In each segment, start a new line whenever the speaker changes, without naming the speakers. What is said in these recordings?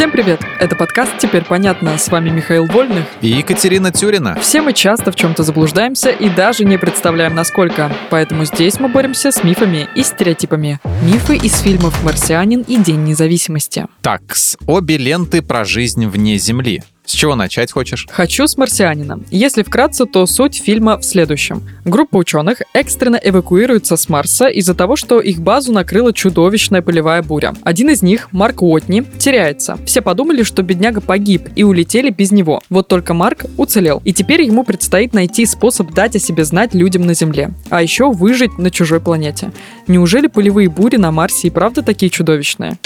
Всем привет! Это подкаст «Теперь понятно». С вами Михаил Вольных
и Екатерина Тюрина.
Все мы часто в чем-то заблуждаемся и даже не представляем, насколько. Поэтому здесь мы боремся с мифами и стереотипами. Мифы из фильмов «Марсианин» и «День независимости».
Такс. Обе ленты про жизнь вне Земли. С чего начать хочешь?
Хочу с «Марсианина». Если вкратце, то суть фильма в следующем. Группа ученых экстренно эвакуируется с Марса из-за того, что их базу накрыла чудовищная полевая буря. Один из них, Марк Уотни, теряется. Все подумали, что бедняга погиб и улетели без него. Вот только Марк уцелел. И теперь ему предстоит найти способ дать о себе знать людям на Земле. А еще выжить на чужой планете. Неужели полевые бури на Марсе и правда такие чудовищные?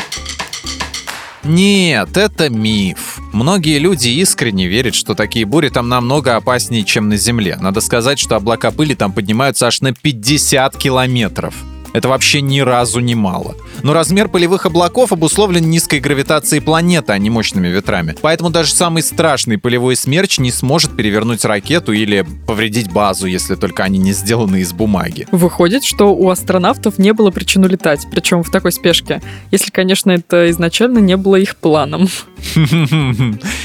Нет, это миф. Многие люди искренне верят, что такие бури там намного опаснее, чем на Земле. Надо сказать, что облака пыли там поднимаются аж на 50 километров. Это вообще ни разу не мало. Но размер полевых облаков обусловлен низкой гравитацией планеты, а не мощными ветрами. Поэтому даже самый страшный полевой смерч не сможет перевернуть ракету или повредить базу, если только они не сделаны из бумаги.
Выходит, что у астронавтов не было причин улетать, причем в такой спешке. Если, конечно, это изначально не было их планом.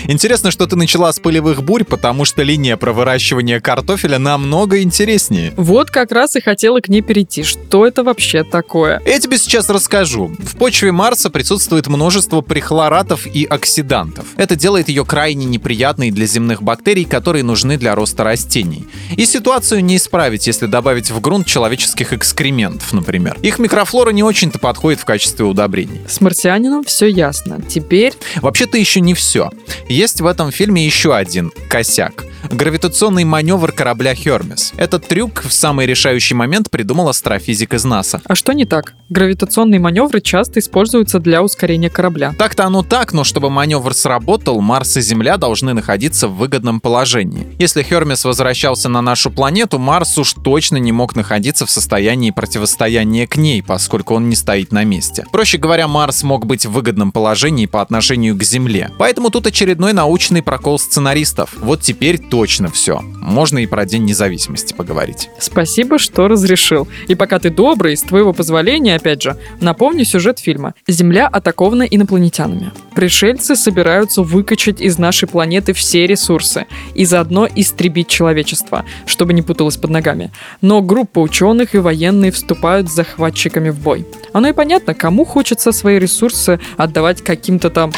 Интересно, что ты начала с полевых бурь, потому что линия про выращивание картофеля намного интереснее.
Вот как раз и хотела к ней перейти. Что это вообще такое?
Я тебе сейчас расскажу. В почве Марса присутствует множество прихлоратов и оксидантов. Это делает ее крайне неприятной для земных бактерий, которые нужны для роста растений. И ситуацию не исправить, если добавить в грунт человеческих экскрементов, например. Их микрофлора не очень-то подходит в качестве удобрений.
С марсианином все ясно. Теперь...
Вообще это еще не все. Есть в этом фильме еще один косяк. Гравитационный маневр корабля Хермес. Этот трюк в самый решающий момент придумал астрофизик из НАСА.
А что не так? Гравитационные маневры часто используются для ускорения корабля.
Так-то оно так, но чтобы маневр сработал, Марс и Земля должны находиться в выгодном положении. Если Хермес возвращался на нашу планету, Марс уж точно не мог находиться в состоянии противостояния к ней, поскольку он не стоит на месте. Проще говоря, Марс мог быть в выгодном положении по отношению к Земле. Поэтому тут очередной научный прокол сценаристов. Вот теперь точно все. Можно и про День независимости поговорить.
Спасибо, что разрешил. И пока ты добрый, с твоего позволения, опять же, напомню сюжет фильма. Земля атакована инопланетянами. Пришельцы собираются выкачать из нашей планеты все ресурсы и заодно истребить человечество, чтобы не путалось под ногами. Но группа ученых и военные вступают с захватчиками в бой. Оно и понятно, кому хочется свои ресурсы отдавать каким-то там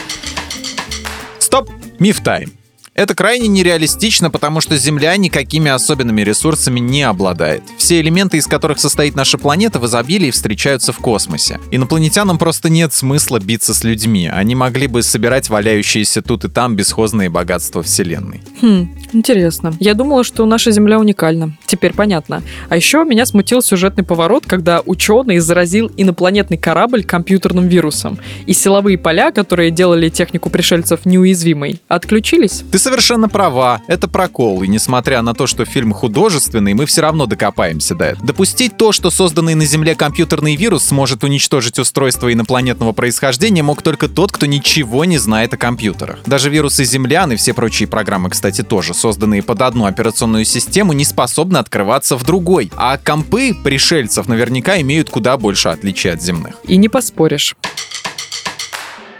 Стоп! Миф тайм. Это крайне нереалистично, потому что Земля никакими особенными ресурсами не обладает. Все элементы, из которых состоит наша планета, в изобилии встречаются в космосе. Инопланетянам просто нет смысла биться с людьми. Они могли бы собирать валяющиеся тут и там бесхозные богатства Вселенной.
Хм, интересно. Я думала, что наша Земля уникальна. Теперь понятно. А еще меня смутил сюжетный поворот, когда ученый заразил инопланетный корабль компьютерным вирусом. И силовые поля, которые делали технику пришельцев неуязвимой, отключились.
Ты совершенно права, это прокол, и несмотря на то, что фильм художественный, мы все равно докопаемся до этого. Допустить то, что созданный на Земле компьютерный вирус сможет уничтожить устройство инопланетного происхождения, мог только тот, кто ничего не знает о компьютерах. Даже вирусы землян и все прочие программы, кстати, тоже, созданные под одну операционную систему, не способны открываться в другой. А компы пришельцев наверняка имеют куда больше отличий от земных.
И не поспоришь.